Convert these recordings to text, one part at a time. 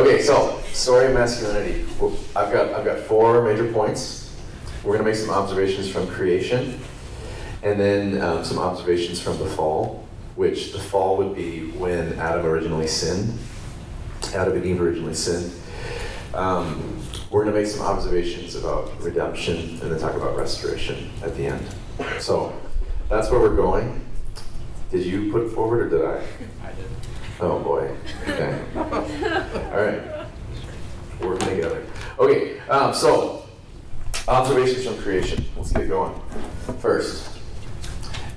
Okay, so story of masculinity. I've got I've got four major points. We're to make some observations from creation, and then um, some observations from the fall. Which the fall would be when Adam originally sinned. Adam and Eve originally sinned. Um, we're to make some observations about redemption and then talk about restoration at the end. So that's where we're going. Did you put forward or did I? I did. Oh boy. Okay. All right. Working together. Okay. Um, so observations from creation. Let's get going. First,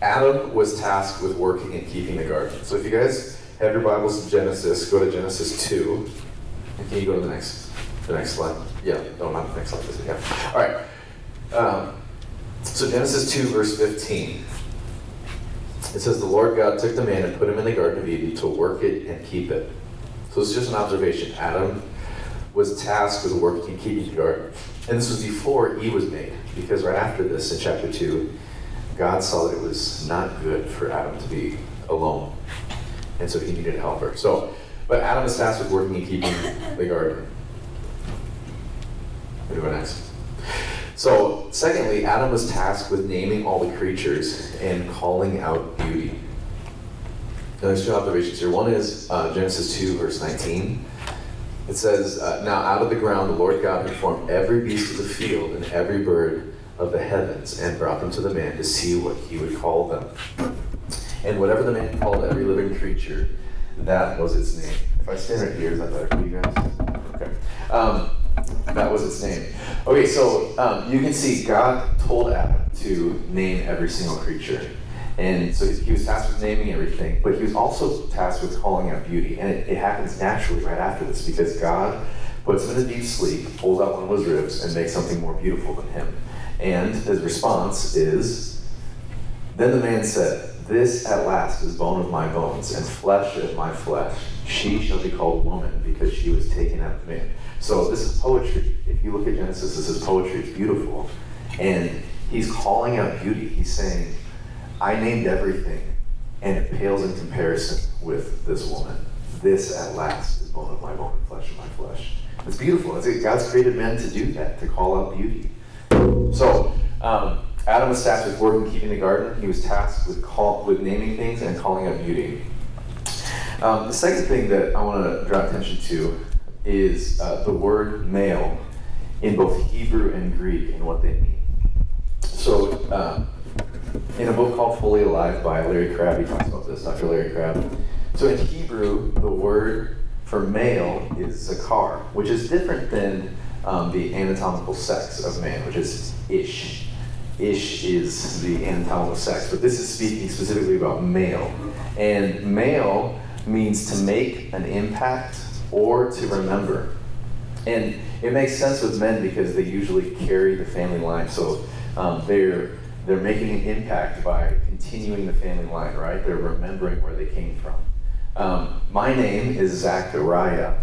Adam was tasked with working and keeping the garden. So if you guys have your Bibles in Genesis, go to Genesis two. And can you go to the next the next slide? Yeah. No, not the next slide. This yeah. All right. Um, so Genesis two, verse fifteen. It says, The Lord God took the man and put him in the Garden of Eden to work it and keep it. So it's just an observation. Adam was tasked with working and keeping the garden. And this was before Eve was made, because right after this, in chapter 2, God saw that it was not good for Adam to be alone. And so he needed a helper. So, but Adam is tasked with working and keeping the garden. What do go next? So, secondly, Adam was tasked with naming all the creatures and calling out beauty. Now, there's two observations here. One is uh, Genesis 2, verse 19. It says, uh, Now out of the ground the Lord God had formed every beast of the field and every bird of the heavens and brought them to the man to see what he would call them. And whatever the man called every living creature, that was its name. If I stand right here, is that better for you guys? Okay. Um, that was its name. Okay, so um, you can see God told Adam to name every single creature. And so he was tasked with naming everything, but he was also tasked with calling out beauty. And it, it happens naturally right after this because God puts him in a deep sleep, pulls out one of his ribs, and makes something more beautiful than him. And his response is Then the man said, This at last is bone of my bones and flesh of my flesh. She shall be called woman because she was taken out of man. So this is poetry. If you look at Genesis, this is poetry. It's beautiful. And he's calling out beauty. He's saying, I named everything, and it pales in comparison with this woman. This at last is bone of my bone and flesh of my flesh. It's beautiful. It's, God's created men to do that, to call out beauty. So um, Adam was tasked with working, keeping the garden. He was tasked with call, with naming things and calling out beauty. Um, the second thing that I want to draw attention to is uh, the word male in both Hebrew and Greek and what they mean. So, uh, in a book called Fully Alive by Larry Crabb, he talks about this, Dr. Larry Crabb. So, in Hebrew, the word for male is zakar, which is different than um, the anatomical sex of man, which is ish. Ish is the anatomical sex, but this is speaking specifically about male. And male means to make an impact or to remember. And it makes sense with men because they usually carry the family line. So um, they're they're making an impact by continuing the family line, right? They're remembering where they came from. Um, my name is Zachariah,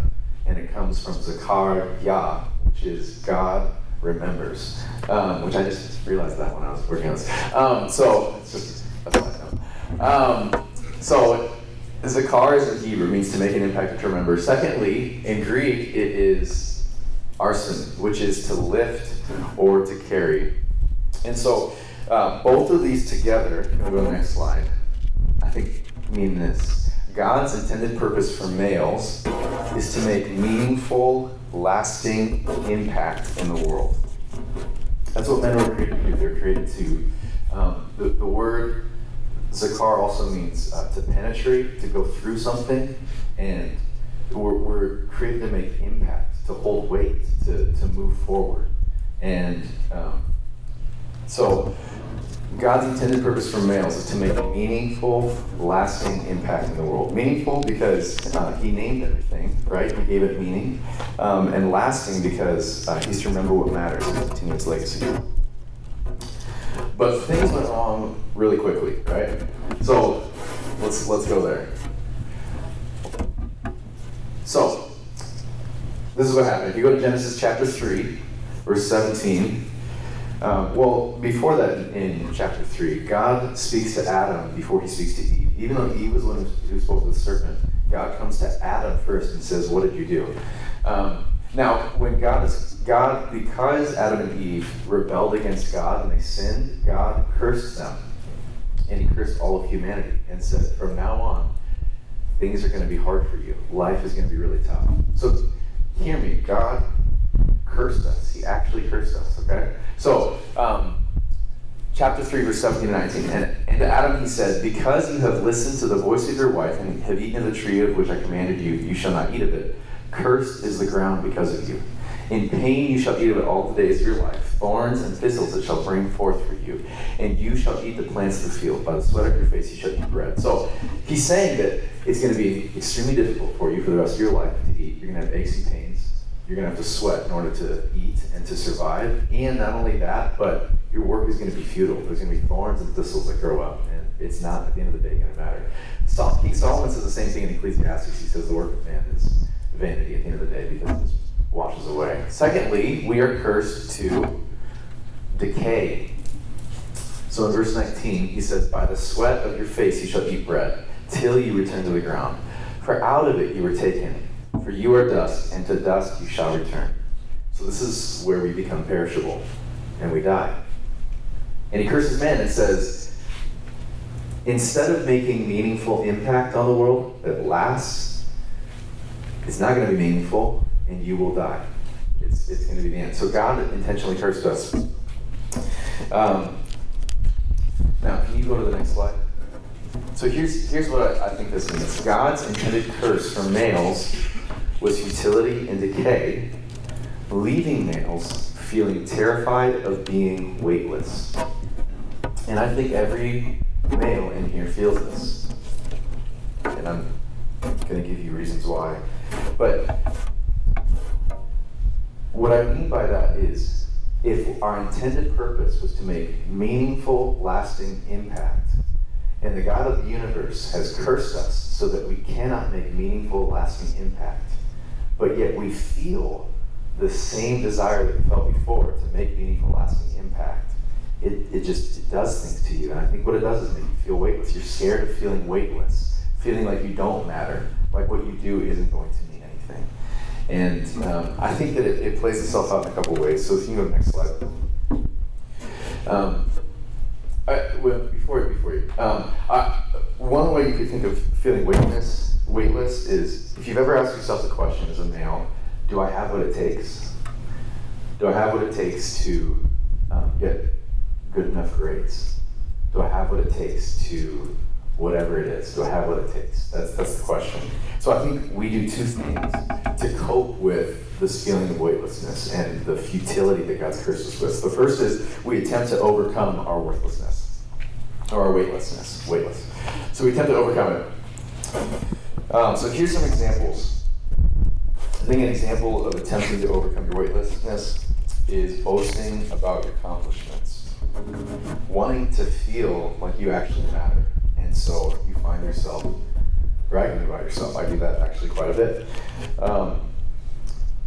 and it comes from Zachariah, which is God remembers, um, which I just realized that when I was working on this. Um, so it's just a side. Um, so Zakar is in Hebrew, means to make an impact or to remember. Secondly, in Greek, it is arsen, which is to lift or to carry. And so uh, both of these together, we go to the next slide? I think mean this. God's intended purpose for males is to make meaningful, lasting impact in the world. That's what men were created to do. They're created to. Um, the, the word Zakar also means uh, to penetrate, to go through something, and we're, we're created to make impact, to hold weight, to, to move forward. And um, so, God's intended purpose for males is to make a meaningful, lasting impact in the world. Meaningful because uh, He named everything, right? He gave it meaning. Um, and lasting because uh, He's to remember what matters and continue its legacy. But things went wrong really quickly, right? So let's let's go there. So this is what happened. If you go to Genesis chapter three, verse seventeen. Um, well, before that, in chapter 3, God speaks to Adam before he speaks to Eve. Even though Eve was the one who spoke to the serpent, God comes to Adam first and says, What did you do? Um, now, when God is God, because Adam and Eve rebelled against God and they sinned, God cursed them, and He cursed all of humanity, and said, from now on, things are going to be hard for you. Life is going to be really tough. So, hear me. God cursed us. He actually cursed us. Okay. So, um, chapter 3, verse 17 and 19. And, and to Adam he said, Because you have listened to the voice of your wife and have eaten of the tree of which I commanded you, you shall not eat of it. Cursed is the ground because of you. In pain you shall eat of it all the days of your life. Thorns and thistles it shall bring forth for you. And you shall eat the plants of the field. By the sweat of your face you shall eat bread. So he's saying that it's going to be extremely difficult for you for the rest of your life to eat. You're going to have aches and pains. You're going to have to sweat in order to eat and to survive. And not only that, but your work is going to be futile. There's going to be thorns and thistles that grow up. And it's not, at the end of the day, going to matter. King Solomon says the same thing in Ecclesiastes. He says the work of man is vanity at the end of the day because it washes away. Secondly, we are cursed to decay. So in verse 19, he says, By the sweat of your face you shall eat bread, till you return to the ground. For out of it you were taken, for you are dust, and to dust you shall return. So this is where we become perishable, and we die. And he curses man and says, Instead of making meaningful impact on the world that lasts, it's not going to be meaningful, and you will die. It's, it's going to be the end. So God intentionally cursed us. Um, now, can you go to the next slide? So here's, here's what I, I think this means God's intended curse for males was futility and decay, leaving males feeling terrified of being weightless. And I think every male in here feels this. And I'm going to give you reasons why. But what I mean by that is if our intended purpose was to make meaningful, lasting impact, and the God of the universe has cursed us so that we cannot make meaningful, lasting impact, but yet we feel the same desire that we felt before to make meaningful, lasting impact, it, it just it does things to you. And I think what it does is make you feel weightless. You're scared of feeling weightless, feeling like you don't matter, like what you do isn't going to And um, I think that it, it, plays itself out in a couple ways. So if you go next slide. Um, I, well, before before you, um, I, one way you could think of feeling weightless, weightless is if you've ever asked yourself the question as a male, do I have what it takes? Do I have what it takes to um, get good enough grades? Do I have what it takes to whatever it is? Do I have what it takes? That's, that's the question. So I think we do two things to cope with this feeling of weightlessness and the futility that God's cursed us with. The first is we attempt to overcome our worthlessness or our weightlessness. Weightless. So we attempt to overcome it. Um, so here's some examples. I think an example of attempting to overcome your weightlessness is boasting about your accomplishments, wanting to feel like you actually matter. And so you find yourself bragging about yourself. I do that actually quite a bit. Um,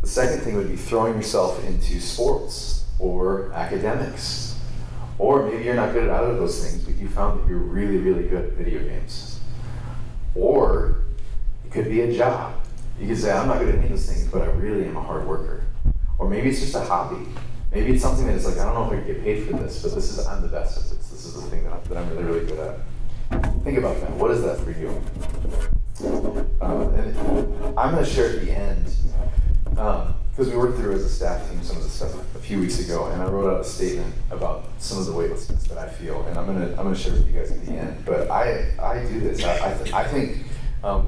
the second thing would be throwing yourself into sports or academics. Or maybe you're not good at either of those things, but you found that you're really, really good at video games. Or it could be a job. You could say, I'm not good at any of those things, but I really am a hard worker. Or maybe it's just a hobby. Maybe it's something that's like, I don't know if I can get paid for this, but this is, I'm the best at this. This is the thing that I'm, that I'm really, really good at. Think about that. What is that for you? Um, and I'm going to share at the end, because um, we worked through as a staff team some of the stuff a few weeks ago, and I wrote out a statement about some of the weightlessness that I feel, and I'm going to I'm going to share with you guys at the end. But I I do this. I I, th- I think. Um,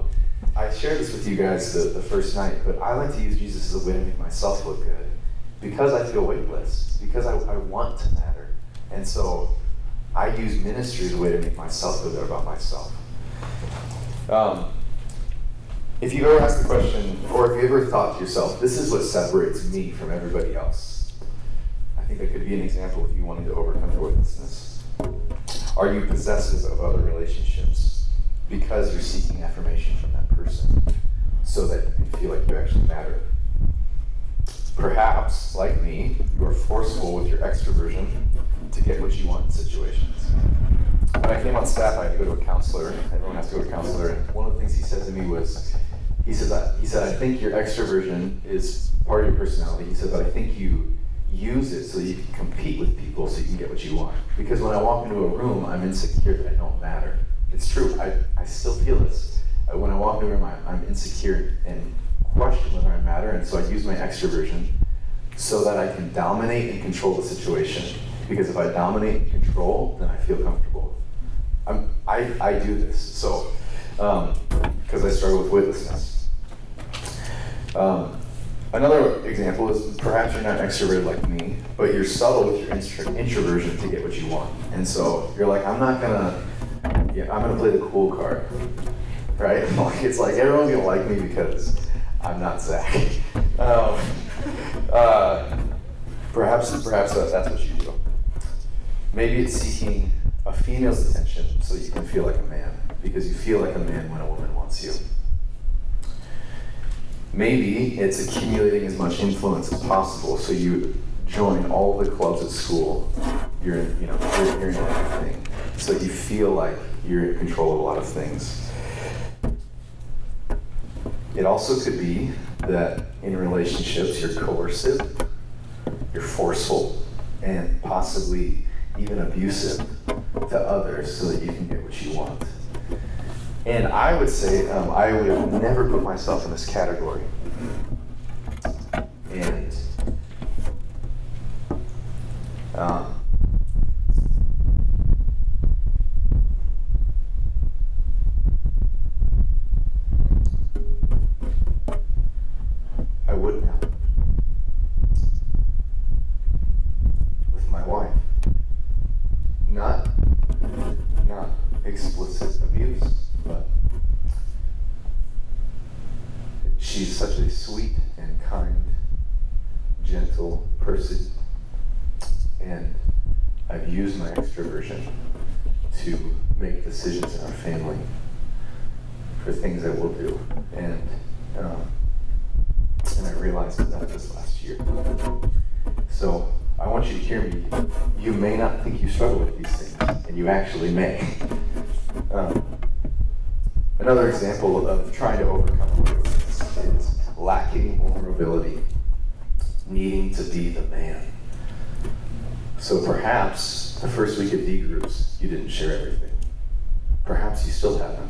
I shared this with you guys the, the first night, but I like to use Jesus as a way to make myself look good because I feel weightless, because I, I want to matter. And so I use ministry as a way to make myself feel better about myself. Um, if you've ever asked the question, or if you ever thought to yourself, this is what separates me from everybody else, I think that could be an example of you wanting to overcome your. Are you possessive of other relationships because you're seeking affirmation from that person so that you feel like you actually matter? Perhaps, like me, you are forceful with your extroversion to get what you want in situations. When I came on staff, I had to go to a counselor. Everyone has to go to a counselor. And one of the things he said to me was, he says, I, he said, I think your extroversion is part of your personality. He said, but I think you use it so you can compete with people so you can get what you want. Because when I walk into a room, I'm insecure that I don't matter. It's true. I, I still feel this. Uh, when I walk into a room, I'm, I'm insecure and question whether I matter, and so I use my extroversion so that I can dominate and control the situation. Because if I dominate and control, then I feel comfortable. I'm, I, I do this. So, because um, I struggle with weightlessness. Um, another example is perhaps you're not extroverted like me, but you're subtle with your intro- introversion to get what you want. And so you're like, I'm not gonna, yeah, I'm gonna play the cool card, right? Like it's like everyone's gonna like me because I'm not Zach. Um, uh, perhaps, perhaps that's what you do. Maybe it's seeking a female's attention so you can feel like a man, because you feel like a man when a woman wants you. Maybe it's accumulating as much influence as possible so you join all the clubs at school. You're, you know, you're, you're in everything, so you feel like you're in control of a lot of things. It also could be that in relationships you're coercive, you're forceful, and possibly even abusive to others so that you can get what you want. And I would say um, I would never put myself in this category. And um, I will do. And um, and I realized that this last year. So I want you to hear me. You may not think you struggle with these things, and you actually may. Um, another example of trying to overcome is lacking vulnerability, needing to be the man. So perhaps the first week of D groups, you didn't share everything. Perhaps you still haven't.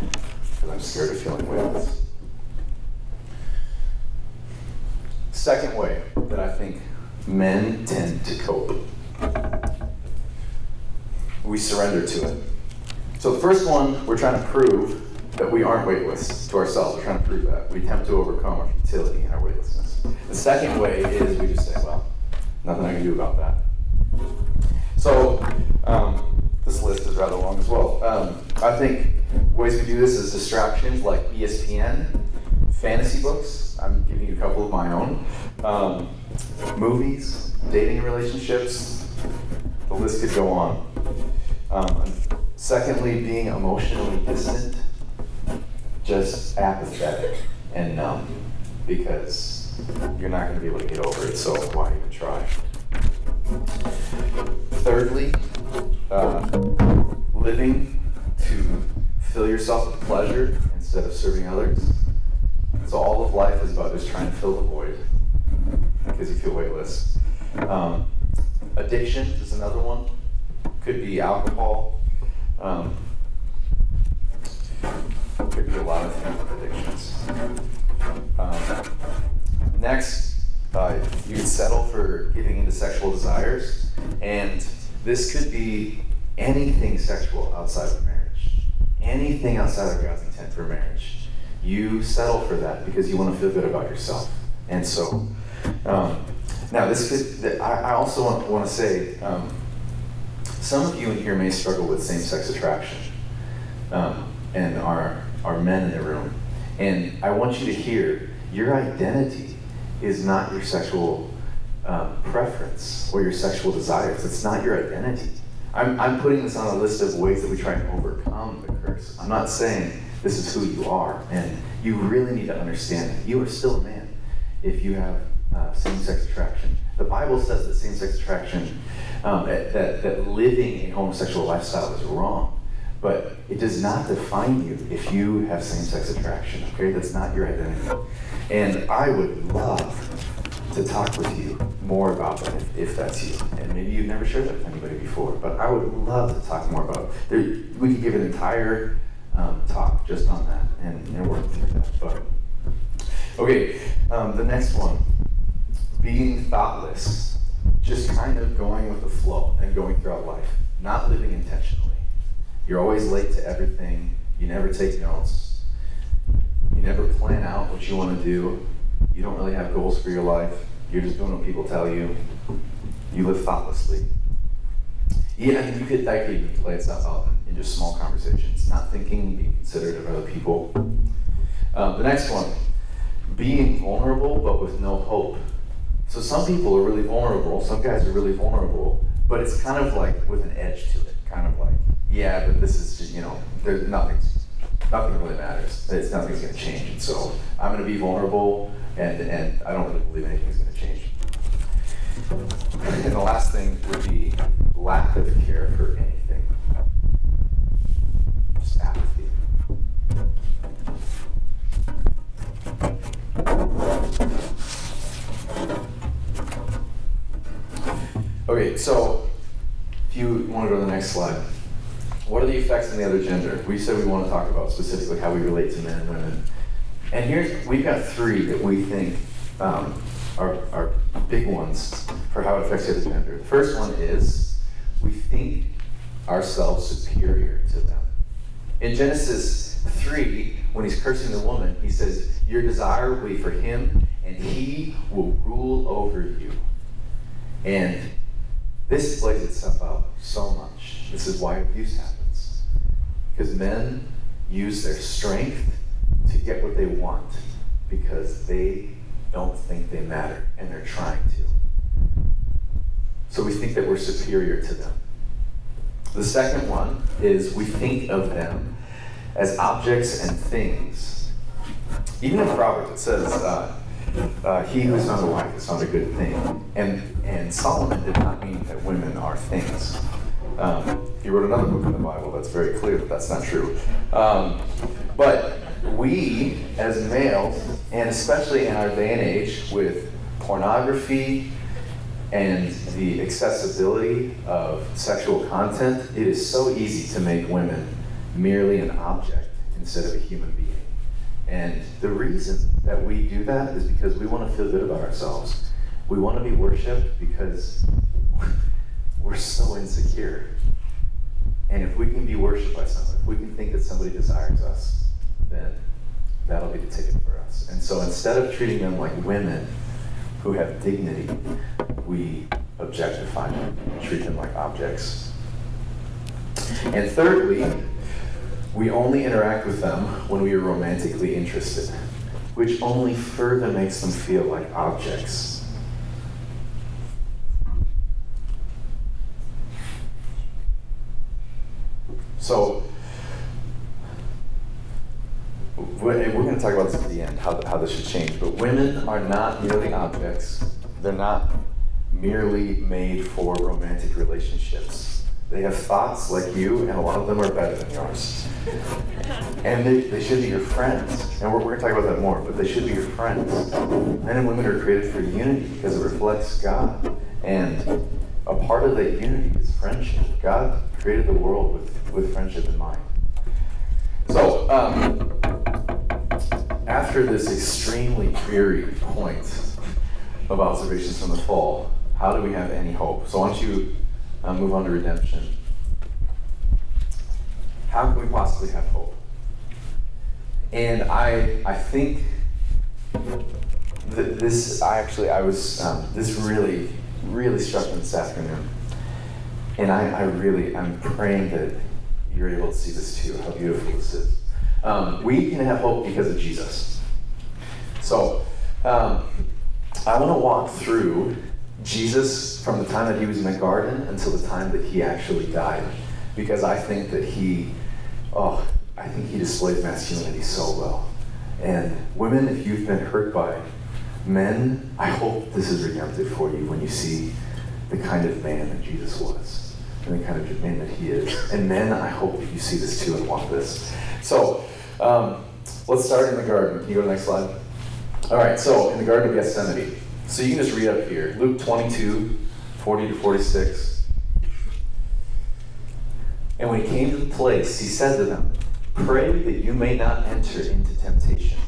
Because I'm scared of feeling weightless. Second way that I think men tend to cope. We surrender to it. So the first one, we're trying to prove that we aren't weightless to ourselves. We're trying to prove that. We attempt to overcome our futility and our weightlessness. The second way is we just say, well, nothing I can do about that. Fantasy books. I'm giving you a couple of my own. Um, movies, dating relationships. The list could go on. Um, secondly, being emotionally distant just apathetic and numb because you're not going to be able to get over it, so why even try? Thirdly, uh, living to fill yourself with pleasure instead of serving others. So all of life is about just trying to fill the void because you feel weightless. Um, addiction is another one. Could be alcohol. Um, could be a lot of things addictions. Um, next, uh, you can settle for giving into sexual desires, and this could be anything sexual outside of marriage, anything outside of God's intent for marriage. You settle for that because you want to feel good about yourself, and so. Um, now, this could. I, also want, want to say, um, some of you in here may struggle with same-sex attraction, um, and are are men in the room. And I want you to hear your identity is not your sexual um, preference or your sexual desires. It's not your identity. I'm, I'm putting this on a list of ways that we try and overcome the curse. I'm not saying this is who you are. And you really need to understand that you are still a man if you have uh, same sex attraction. The Bible says that same sex attraction, um, that, that, that living a homosexual lifestyle is wrong. But it does not define you if you have same sex attraction, okay? That's not your identity. And I would love to talk with you more about that if, if that's you. And maybe you've never shared that with anybody before, but I would love to talk more about it. There, we could give an entire um, talk just on that and, and work through that. But okay, um, the next one, being thoughtless, just kind of going with the flow and going throughout life, not living intentionally. You're always late to everything. You never take notes. You never plan out what you want to do. You don't really have goals for your life. You're just doing what people tell you. You live thoughtlessly. Yeah, you could that could even play itself out in just small conversations, not thinking, being considerate of other people. Um, the next one, being vulnerable but with no hope. So some people are really vulnerable. Some guys are really vulnerable, but it's kind of like with an edge to it, kind of like yeah, but this is just, you know, there's nothing, nothing really matters. It's nothing's going to change. And so I'm going to be vulnerable, and, and I don't really believe anything's going to change. And the last thing would be lack of care for anything. Okay, so if you want to go to the next slide. What are the effects on the other gender? We said we want to talk about specifically how we relate to men and women. And here's, we've got three that we think um, are, are big ones for how it affects the other gender. The first one is we think ourselves superior to them. In Genesis 3, when he's cursing the woman, he says, Your desire will be for him, and he will rule over you. And this plays itself out so much. This is why abuse happens. Because men use their strength to get what they want because they don't think they matter and they're trying to. So we think that we're superior to them. The second one is we think of them as objects and things. Even in Proverbs, it says, uh, uh, "He who is not a wife is not a good thing," and and Solomon did not mean that women are things. Um, he wrote another book in the Bible that's very clear that that's not true. Um, but we, as males, and especially in our day and age with pornography and the accessibility of sexual content, it is so easy to make women merely an object instead of a human being. And the reason that we do that is because we want to feel good about ourselves. We want to be worshiped because we're so insecure. And if we can be worshiped by someone, if we can think that somebody desires us, then that'll be the ticket for us. And so instead of treating them like women who have dignity, we objectify them, treat them like objects. And thirdly, we only interact with them when we are romantically interested, which only further makes them feel like objects So we're going to talk about this at the end, how, how this should change. But women are not merely objects. They're not merely made for romantic relationships. They have thoughts like you, and a lot of them are better than yours. And they, they should be your friends. And we're, we're going to talk about that more, but they should be your friends. Men and women are created for unity because it reflects God. And a part of that unity is friendship. God created the world with, with friendship in mind. So, um, after this extremely dreary point of observations from the fall, how do we have any hope? So, why don't you uh, move on to redemption? How can we possibly have hope? And I, I think this, I actually, I was, um, this really, really struck me this afternoon. And I, I really, I'm praying that you're able to see this too, how beautiful this is. Um, we can have hope because of Jesus. So, um, I want to walk through Jesus from the time that he was in the garden until the time that he actually died. Because I think that he, oh, I think he displayed masculinity so well. And women, if you've been hurt by men, I hope this is redemptive for you when you see the kind of man that Jesus was and the kind of man that he is. And men, I hope you see this too and want this. So, um, let's start in the garden. Can you go to the next slide? All right, so in the Garden of Gethsemane. So you can just read up here Luke 22, 40 to 46. And when he came to the place, he said to them, Pray that you may not enter into temptation.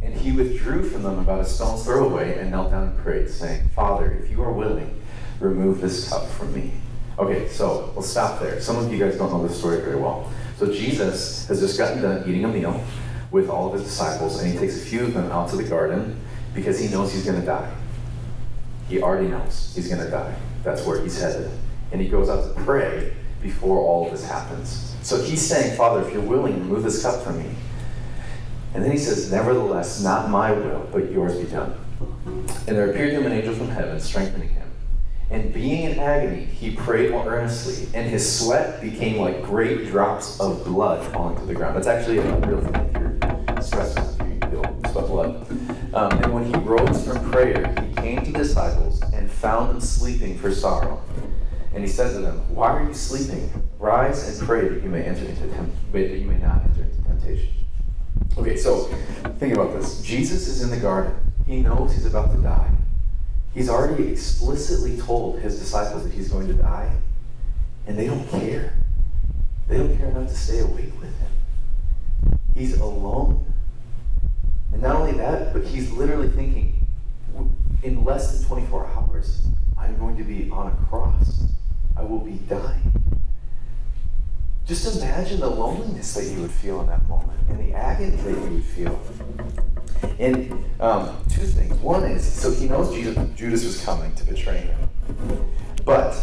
And he withdrew from them about a stone's throw away and knelt down and prayed, saying, Father, if you are willing, remove this cup from me. Okay, so we'll stop there. Some of you guys don't know this story very well. So Jesus has just gotten done eating a meal with all of his disciples, and he takes a few of them out to the garden because he knows he's going to die. He already knows he's going to die. That's where he's headed. And he goes out to pray before all of this happens. So he's saying, Father, if you're willing, remove this cup from me. And then he says, Nevertheless, not my will, but yours be done. And there appeared to him an angel from heaven, strengthening him. And being in agony, he prayed more earnestly, and his sweat became like great drops of blood falling to the ground. That's actually a real thing if you're stressed, you'll sweat blood. Um, and when he rose from prayer, came to the disciples and found them sleeping for sorrow. And he said to them, Why are you sleeping? Rise and pray that you may enter into temp- that you may not enter into temptation. Okay, so think about this. Jesus is in the garden. He knows he's about to die. He's already explicitly told his disciples that he's going to die, and they don't care. They don't care enough to stay awake with him. He's alone. And not only that, but he's literally thinking, in less than 24 hours, I'm going to be on a cross. I will be dying. Just imagine the loneliness that you would feel in that moment and the agony that you would feel. And um, two things. One is, so he knows Jesus, Judas was coming to betray him, but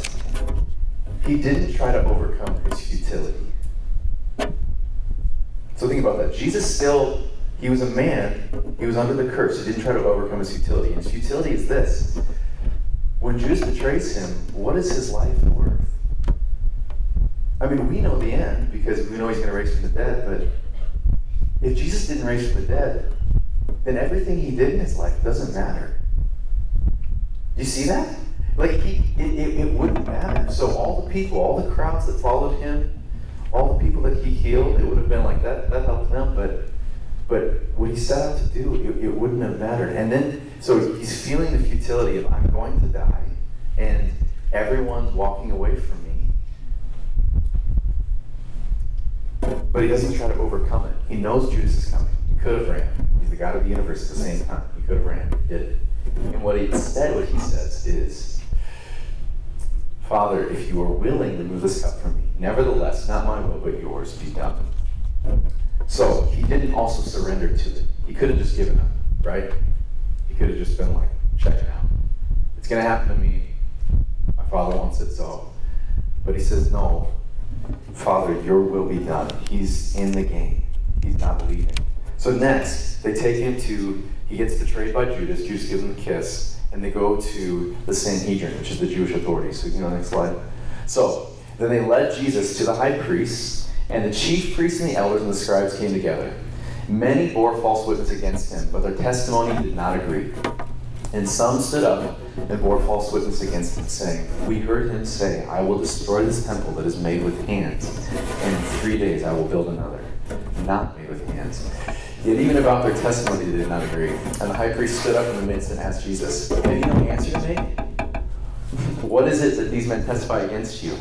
he didn't try to overcome his futility. So think about that. Jesus still, he was a man, he was under the curse. He didn't try to overcome his futility. And his futility is this when Judas betrays him, what is his life worth? I mean, we know the end because we know he's going to raise from the dead, but if Jesus didn't raise from the dead, then everything he did in his life doesn't matter. You see that? Like, he, it, it, it wouldn't matter. So, all the people, all the crowds that followed him, all the people that he healed, it would have been like that, that helped them, but but what he set out to do, it, it, wouldn't have mattered. And then, so he's feeling the futility of, I'm going to die, and everyone's walking away from me. But he doesn't try to overcome it. He knows Judas is coming. He could have ran. He's the God of the universe at the same time. He could have ran. He did it. And what he instead, what he says is, Father, if you are willing, remove this cup from me. Nevertheless, not my will, but yours be done. So he didn't also surrender to it. He could have just given up, right? He could have just been like, check it out. It's going to happen to me. My father wants it so. But he says, no, Father, your will be done. He's in the game. He's not leaving. So next, they take him to, he gets betrayed by Judas. Judas gives him a kiss. And they go to the Sanhedrin, which is the Jewish authorities. So you can go to the next slide. So then they led Jesus to the high priest and the chief priests and the elders and the scribes came together. Many bore false witness against him, but their testimony did not agree. And some stood up and bore false witness against him, saying, We heard him say, I will destroy this temple that is made with hands, and in three days I will build another, not made with hands. Yet even about their testimony they did not agree. And the high priest stood up in the midst and asked Jesus, Have you no answer to make? What is it that these men testify against you?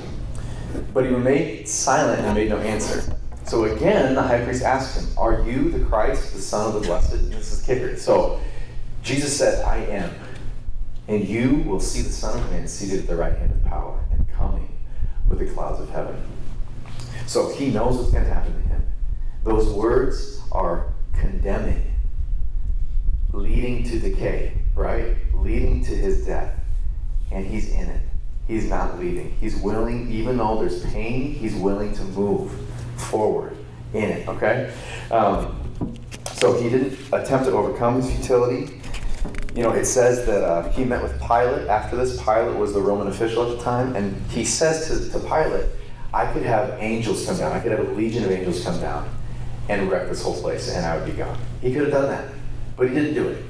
But he remained silent and made no answer. So again, the high priest asked him, Are you the Christ, the Son of the Blessed? And this is kicker. So Jesus said, I am. And you will see the Son of Man seated at the right hand of power and coming with the clouds of heaven. So he knows what's going to happen to him. Those words are condemning, leading to decay, right? Leading to his death. And he's in it he's not leaving. He's willing, even though there's pain, he's willing to move forward in it, okay? Um, so he didn't attempt to overcome his futility. You know, it says that uh, he met with Pilate after this. Pilate was the Roman official at the time, and he says to, to Pilate, I could have angels come down, I could have a legion of angels come down and wreck this whole place, and I would be gone. He could have done that, but he didn't do it.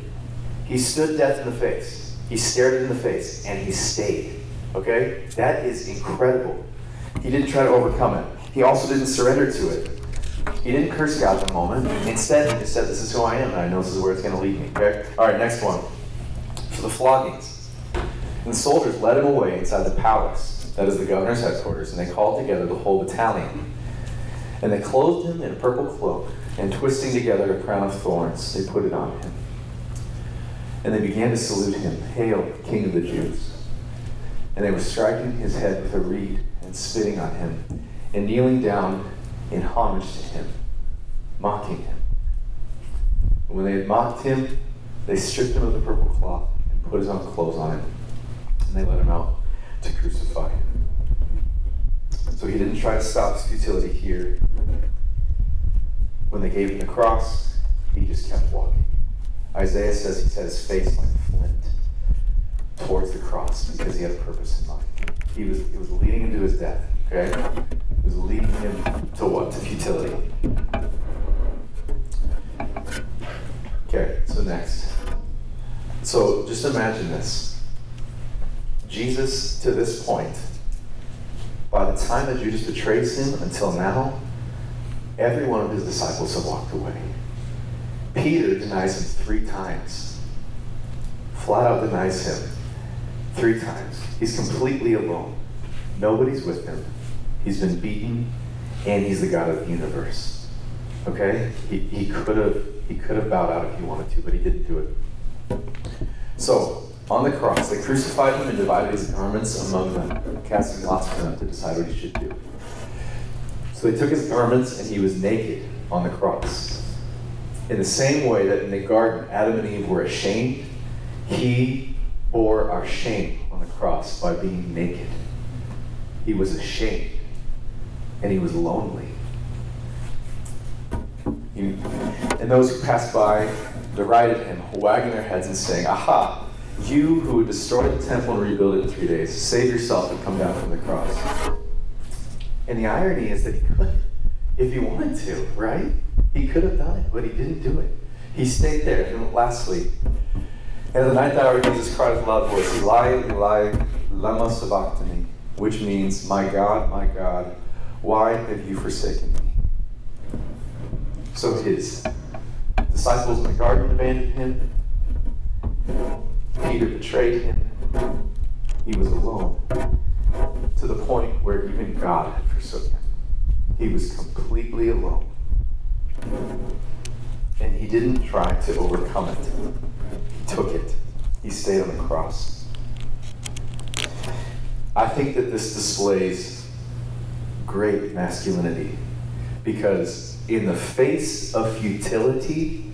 He stood death in the face. He stared it in the face, and he stayed. Okay? That is incredible. He didn't try to overcome it. He also didn't surrender to it. He didn't curse God the moment. Instead, he just said, This is who I am, and I know this is where it's going to lead me. Okay? All right, next one. So the floggings. And the soldiers led him away inside the palace, that is the governor's headquarters, and they called together the whole battalion. And they clothed him in a purple cloak, and twisting together a crown of thorns, they put it on him. And they began to salute him, Hail, King of the Jews. And they were striking his head with a reed and spitting on him, and kneeling down in homage to him, mocking him. And when they had mocked him, they stripped him of the purple cloth and put his own clothes on him, and they let him out to crucify him. So he didn't try to stop his futility here. When they gave him the cross, he just kept walking. Isaiah says he set his face like flint towards the cross because he had a purpose in mind. He was, it was leading him to his death, okay? It was leading him to what? To futility. Okay, so next. So just imagine this. Jesus, to this point, by the time that Judas betrays him until now, every one of his disciples have walked away. Peter denies him three times. Flat out denies him three times. He's completely alone. Nobody's with him. He's been beaten, and he's the God of the universe. Okay? He, he could have he could have bowed out if he wanted to, but he didn't do it. So, on the cross, they crucified him and divided his garments among them, casting lots for them to decide what he should do. So they took his garments, and he was naked on the cross. In the same way that in the garden, Adam and Eve were ashamed, he bore our shame on the cross by being naked. He was ashamed, and he was lonely. He, and those who passed by derided him, wagging their heads and saying, Aha, you who would destroy the temple and rebuild it in three days, save yourself and come down from the cross. And the irony is that he could, if he wanted to, right? He could have done it, but he didn't do it. He stayed there. And lastly, and at the ninth hour, Jesus cried with a loud voice, Eli, Eli, lama sabachthani, which means, My God, my God, why have you forsaken me? So his disciples in the garden abandoned him. Peter betrayed him. He was alone to the point where even God had forsaken him. He was completely alone. And he didn't try to overcome it. Took it. He stayed on the cross. I think that this displays great masculinity because in the face of futility,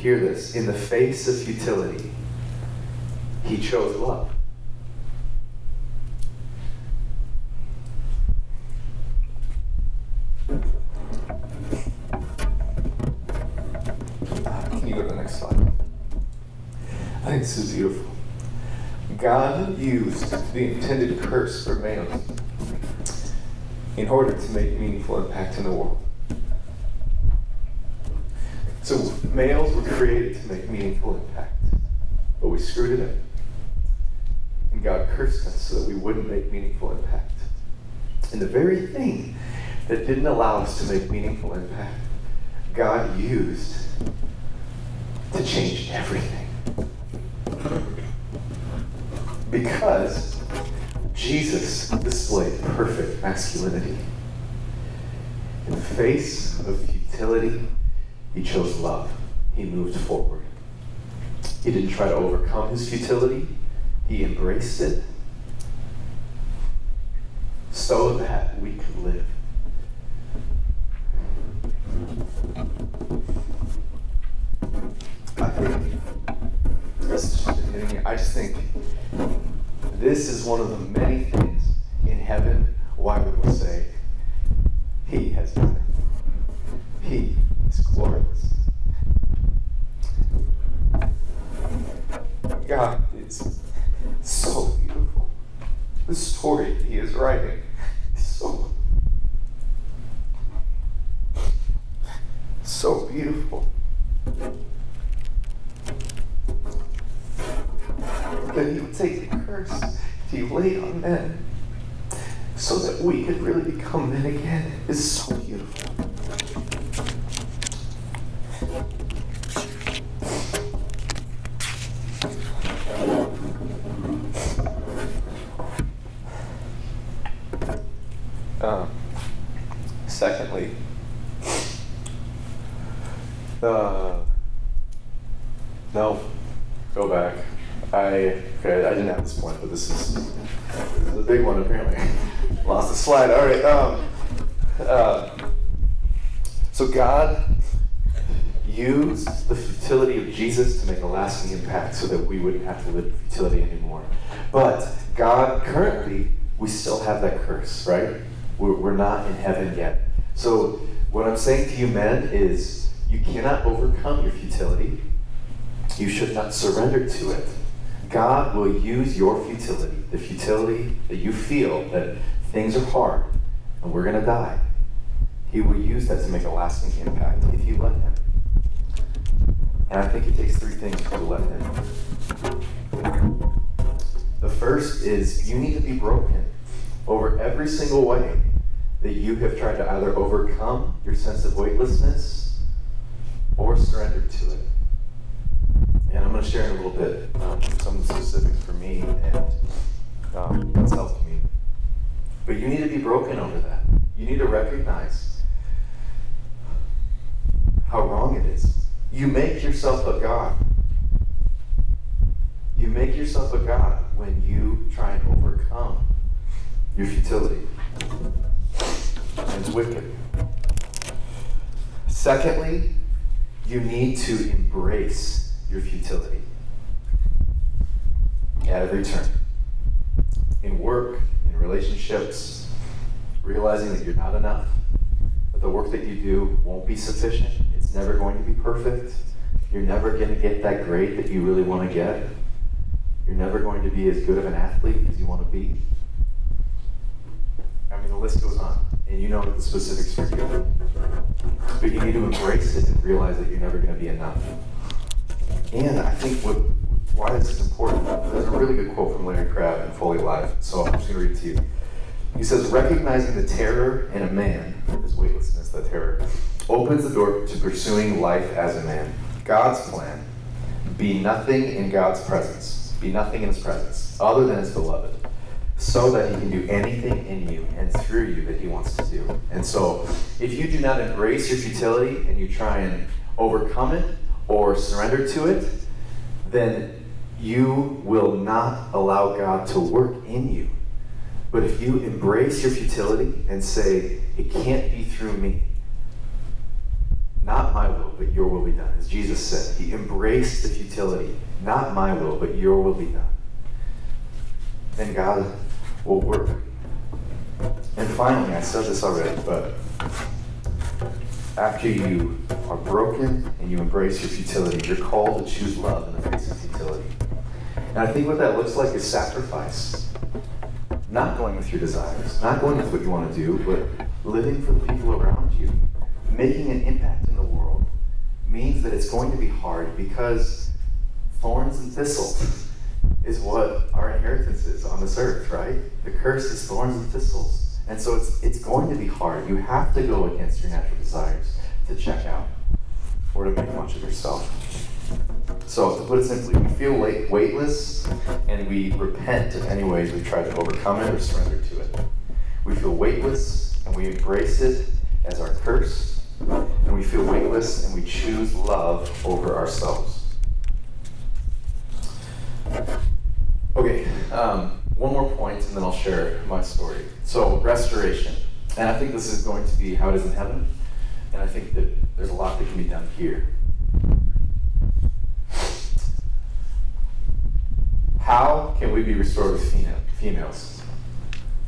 hear this, in the face of futility, he chose love. Can you go to the next slide? I think this is beautiful. God used the intended curse for males in order to make meaningful impact in the world. So males were created to make meaningful impact, but we screwed it up. And God cursed us so that we wouldn't make meaningful impact. And the very thing that didn't allow us to make meaningful impact, God used to change everything. Because Jesus displayed perfect masculinity. In the face of futility, he chose love. He moved forward. He didn't try to overcome his futility, he embraced it so that we could live. I think I just think this is one of the many things in heaven why we will say, He has done it. He is glorious. God is so beautiful. The story He is writing is so beautiful. Um, secondly, uh, no, go back. I okay, I didn't have this point, but this is, this is a big one apparently. Lost the slide. All right. Um, uh, so God used the futility of Jesus to make a lasting impact, so that we wouldn't have to live in futility anymore. But God currently, we still have that curse, right? We're, we're not in heaven yet. So what I'm saying to you, men, is you cannot overcome your futility. You should not surrender to it. God will use your futility, the futility that you feel that things are hard and we're going to die. He will use that to make a lasting impact if you let Him. And I think it takes three things to let Him. The first is you need to be broken over every single way that you have tried to either overcome your sense of weightlessness or surrender to it. And I'm going to share in a little bit um, some of the specifics for me and um, what's helped me. But you need to be broken over that. You need to recognize how wrong it is. You make yourself a God. You make yourself a God when you try and overcome your futility. And it's wicked. Secondly, you need to embrace your futility at every turn. In work, in relationships, realizing that you're not enough, that the work that you do won't be sufficient, it's never going to be perfect, you're never going to get that grade that you really want to get, you're never going to be as good of an athlete as you want to be. I mean, the list goes on, and you know the specifics for you. But you need to embrace it and realize that you're never going to be enough. And I think what why this is important, there's a really good quote from Larry Crabb in Fully Alive, so I'm just going to read it to you. He says, recognizing the terror in a man, his weightlessness, the terror, opens the door to pursuing life as a man. God's plan, be nothing in God's presence, be nothing in his presence, other than his beloved, so that he can do anything in you and through you that he wants to do. And so, if you do not embrace your futility and you try and overcome it or surrender to it, then you will not allow God to work in you. But if you embrace your futility and say, it can't be through me, not my will, but your will be done. As Jesus said, he embraced the futility, not my will, but your will be done. Then God will work. And finally, I said this already, but after you are broken and you embrace your futility, you're called to choose love in the face of futility. And I think what that looks like is sacrifice. Not going with your desires, not going with what you want to do, but living for the people around you. Making an impact in the world means that it's going to be hard because thorns and thistles is what our inheritance is on this earth, right? The curse is thorns and thistles. And so it's, it's going to be hard. You have to go against your natural desires to check out or to make much of yourself. So, to put it simply, we feel weight, weightless and we repent of any ways we've tried to overcome it or surrender to it. We feel weightless and we embrace it as our curse, and we feel weightless and we choose love over ourselves. Okay, um, one more point and then I'll share my story. So, restoration. And I think this is going to be how it is in heaven, and I think that there's a lot that can be done here. How can we be restored with females?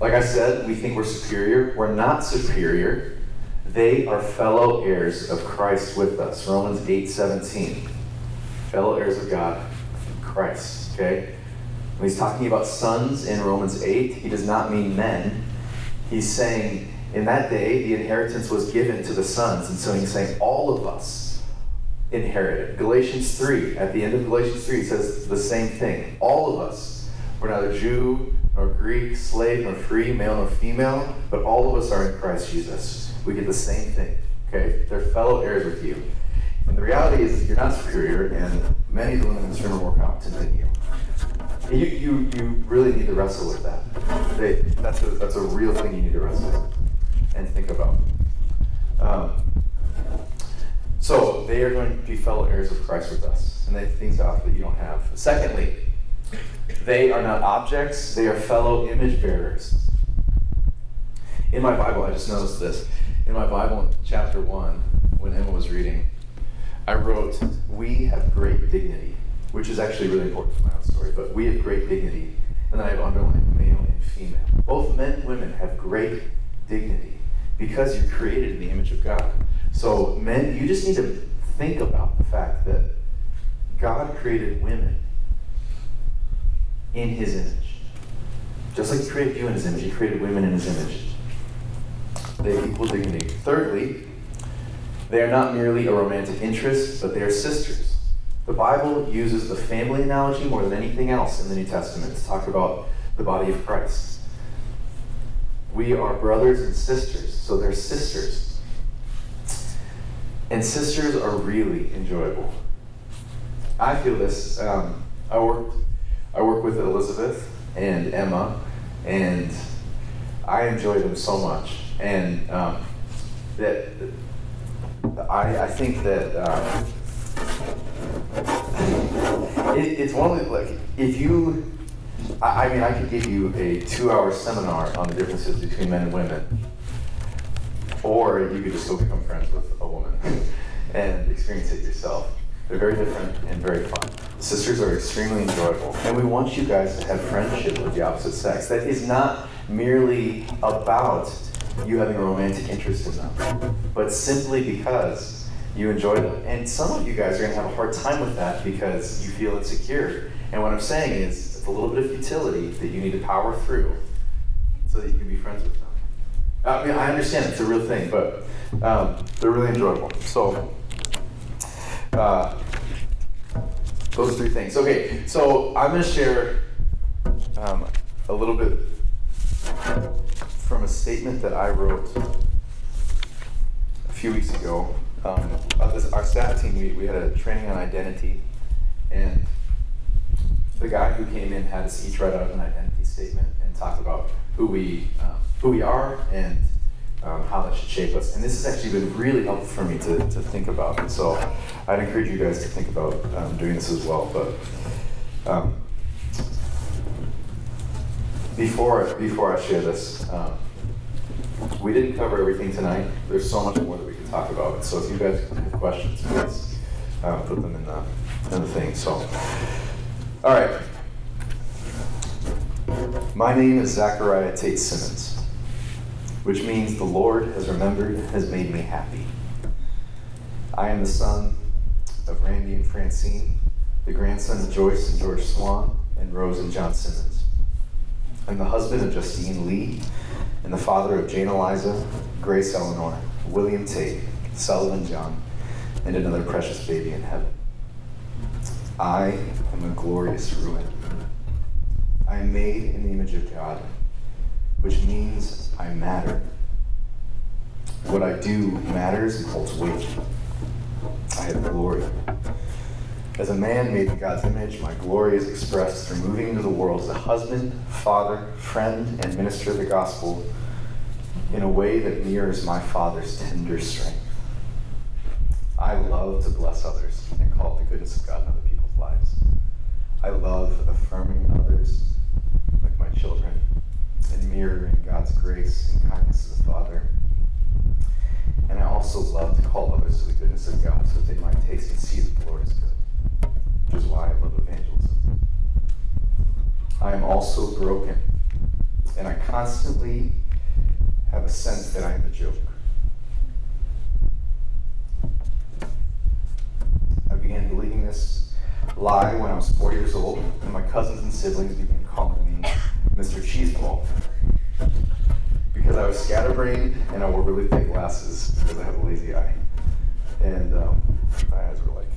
Like I said, we think we're superior. We're not superior. They are fellow heirs of Christ with us. Romans 8 17. Fellow heirs of God, Christ. Okay? When he's talking about sons in Romans 8, he does not mean men. He's saying in that day the inheritance was given to the sons. And so he's saying all of us inherited. Galatians 3, at the end of Galatians 3, he says the same thing. All of us. We're neither Jew nor Greek, slave nor free, male nor female, but all of us are in Christ Jesus. We get the same thing. Okay? They're fellow heirs with you. And the reality is you're not superior, and many of the women in this room are more competent than you. You, you, you really need to wrestle with that. They, that's, a, that's a real thing you need to wrestle with and think about. Um, so they are going to be fellow heirs of Christ with us, and they have things to offer that you don't have. Secondly, they are not objects, they are fellow image bearers. In my Bible, I just noticed this. In my Bible, chapter 1, when Emma was reading, I wrote, We have great dignity, which is actually really important for my own story, but we have great dignity. And then I have underlined male and female. Both men and women have great dignity because you're created in the image of God. So, men, you just need to think about the fact that God created women in his image. Just like he created you in his image, he created women in his image. They have equal dignity. Thirdly, they are not merely a romantic interest, but they are sisters. The Bible uses the family analogy more than anything else in the New Testament to talk about the body of Christ. We are brothers and sisters, so they're sisters. And sisters are really enjoyable. I feel this. Um, I work, I work with Elizabeth and Emma, and I enjoy them so much. And um, that I, I think that um, it, it's one of like if you I, I mean I could give you a two-hour seminar on the differences between men and women, or you could just go become friends with a woman and experience it yourself. They're very different and very fun. Sisters are extremely enjoyable, and we want you guys to have friendship with the opposite sex. That is not merely about you having a romantic interest in them, but simply because you enjoy them. And some of you guys are going to have a hard time with that because you feel insecure. And what I'm saying is, it's a little bit of futility that you need to power through so that you can be friends with them. I mean, I understand it's a real thing, but um, they're really enjoyable. So, uh, those three things. Okay, so I'm going to share um, a little bit from a statement that I wrote a few weeks ago. Um, this, our staff we, we had a training on identity, and the guy who came in had us each write out an identity statement and talk about who we um, who we are and um, how that should shape us. And this has actually been really helpful for me to, to think about. And so I'd encourage you guys to think about um, doing this as well. But um, before before I share this, um, we didn't cover everything tonight. There's so much more that we can talk about. So if you guys have questions, please um, put them in the in the thing. So, all right. My name is Zachariah Tate Simmons, which means the Lord has remembered, has made me happy. I am the son of Randy and Francine, the grandson of Joyce and George Swan, and Rose and John Simmons. I'm the husband of Justine Lee and the father of Jane Eliza, Grace Eleanor, William Tate, Sullivan John, and another precious baby in heaven. I am a glorious ruin. I am made in the image of God, which means I matter. What I do matters and holds weight. I have glory. As a man made in God's image, my glory is expressed through moving into the world as a husband, father, friend, and minister of the gospel in a way that mirrors my Father's tender strength. I love to bless others and call it the goodness of God in other people's lives. I love affirming others, like my children, and mirroring God's grace and kindness as a father. And I also love to call others to the goodness of God so that they might taste and see that the Lord is good, which is why I love evangelism. I am also broken, and I constantly have a sense that I am a joke. I began believing this lie when I was four years old, and my cousins and siblings began calling me Mr. Cheeseball because I was scatterbrained and I wore really thick glasses because I have a lazy eye. And um, my eyes were like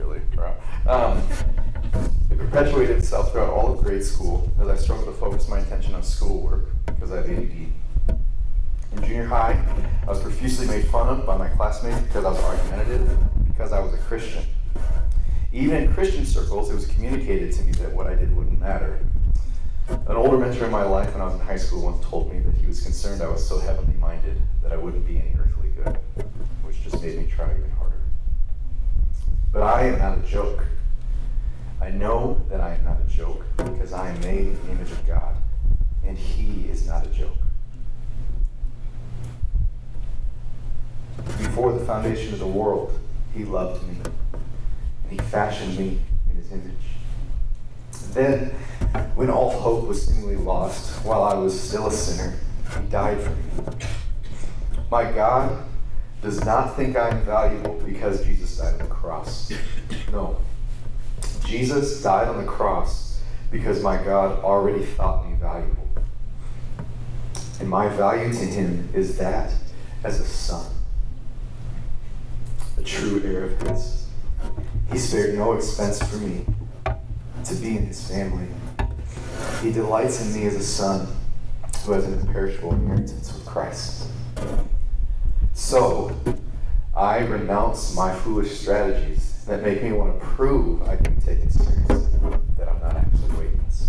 really rough. Um, it perpetuated itself throughout all of grade school as I struggled to focus my attention on schoolwork because I have ADD. In junior high, I was profusely made fun of by my classmates because I was argumentative, because I was a Christian. Even in Christian circles, it was communicated to me that what I did wouldn't matter. An older mentor in my life when I was in high school once told me that he was concerned I was so heavenly minded that I wouldn't be any earthly good, which just made me try even harder. But I am not a joke. I know that I am not a joke because I am made in the image of God, and He is not a joke. Before the foundation of the world, He loved me, and He fashioned me in His image. Then, when all hope was seemingly lost, while I was still a sinner, He died for me. My God does not think I am valuable because Jesus died on the cross. No. Jesus died on the cross because my God already thought me valuable. And my value to him is that as a son, a true heir of his. He spared no expense for me to be in his family. He delights in me as a son who has an imperishable inheritance with Christ. So, I renounce my foolish strategies that make me want to prove I can take taken seriously, that I'm not actually weightless.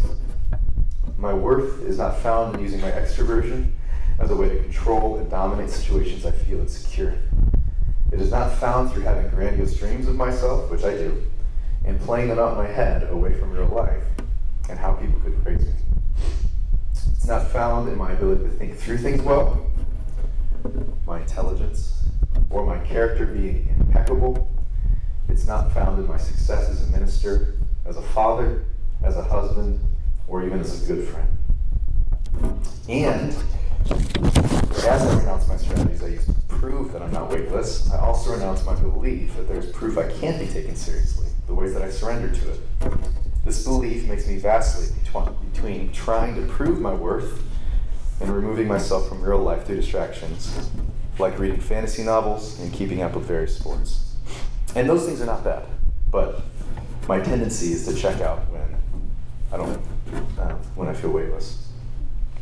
My worth is not found in using my extroversion as a way to control and dominate situations I feel insecure in. It is not found through having grandiose dreams of myself, which I do, and playing them out in my head away from real life and how people could praise me. It's not found in my ability to think through things well, my intelligence, or my character being impeccable. It's not found in my success as a minister, as a father, as a husband, or even as a good friend. And as I renounce my strategies I use to prove that I'm not weightless, I also renounce my belief that there's proof I can't be taken seriously, the ways that I surrender to it. This belief makes me vacillate between trying to prove my worth and removing myself from real life through distractions, like reading fantasy novels and keeping up with various sports. And those things are not bad, but my tendency is to check out when I don't, uh, when I feel weightless.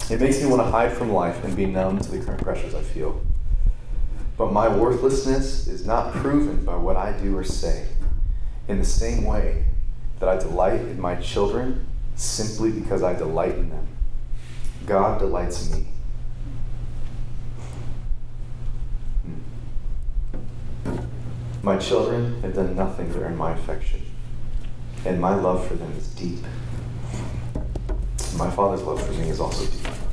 It makes me want to hide from life and be numb to the current pressures I feel. But my worthlessness is not proven by what I do or say. In the same way that I delight in my children simply because I delight in them, God delights in me. My children have done nothing to earn my affection, and my love for them is deep. My Father's love for me is also deep.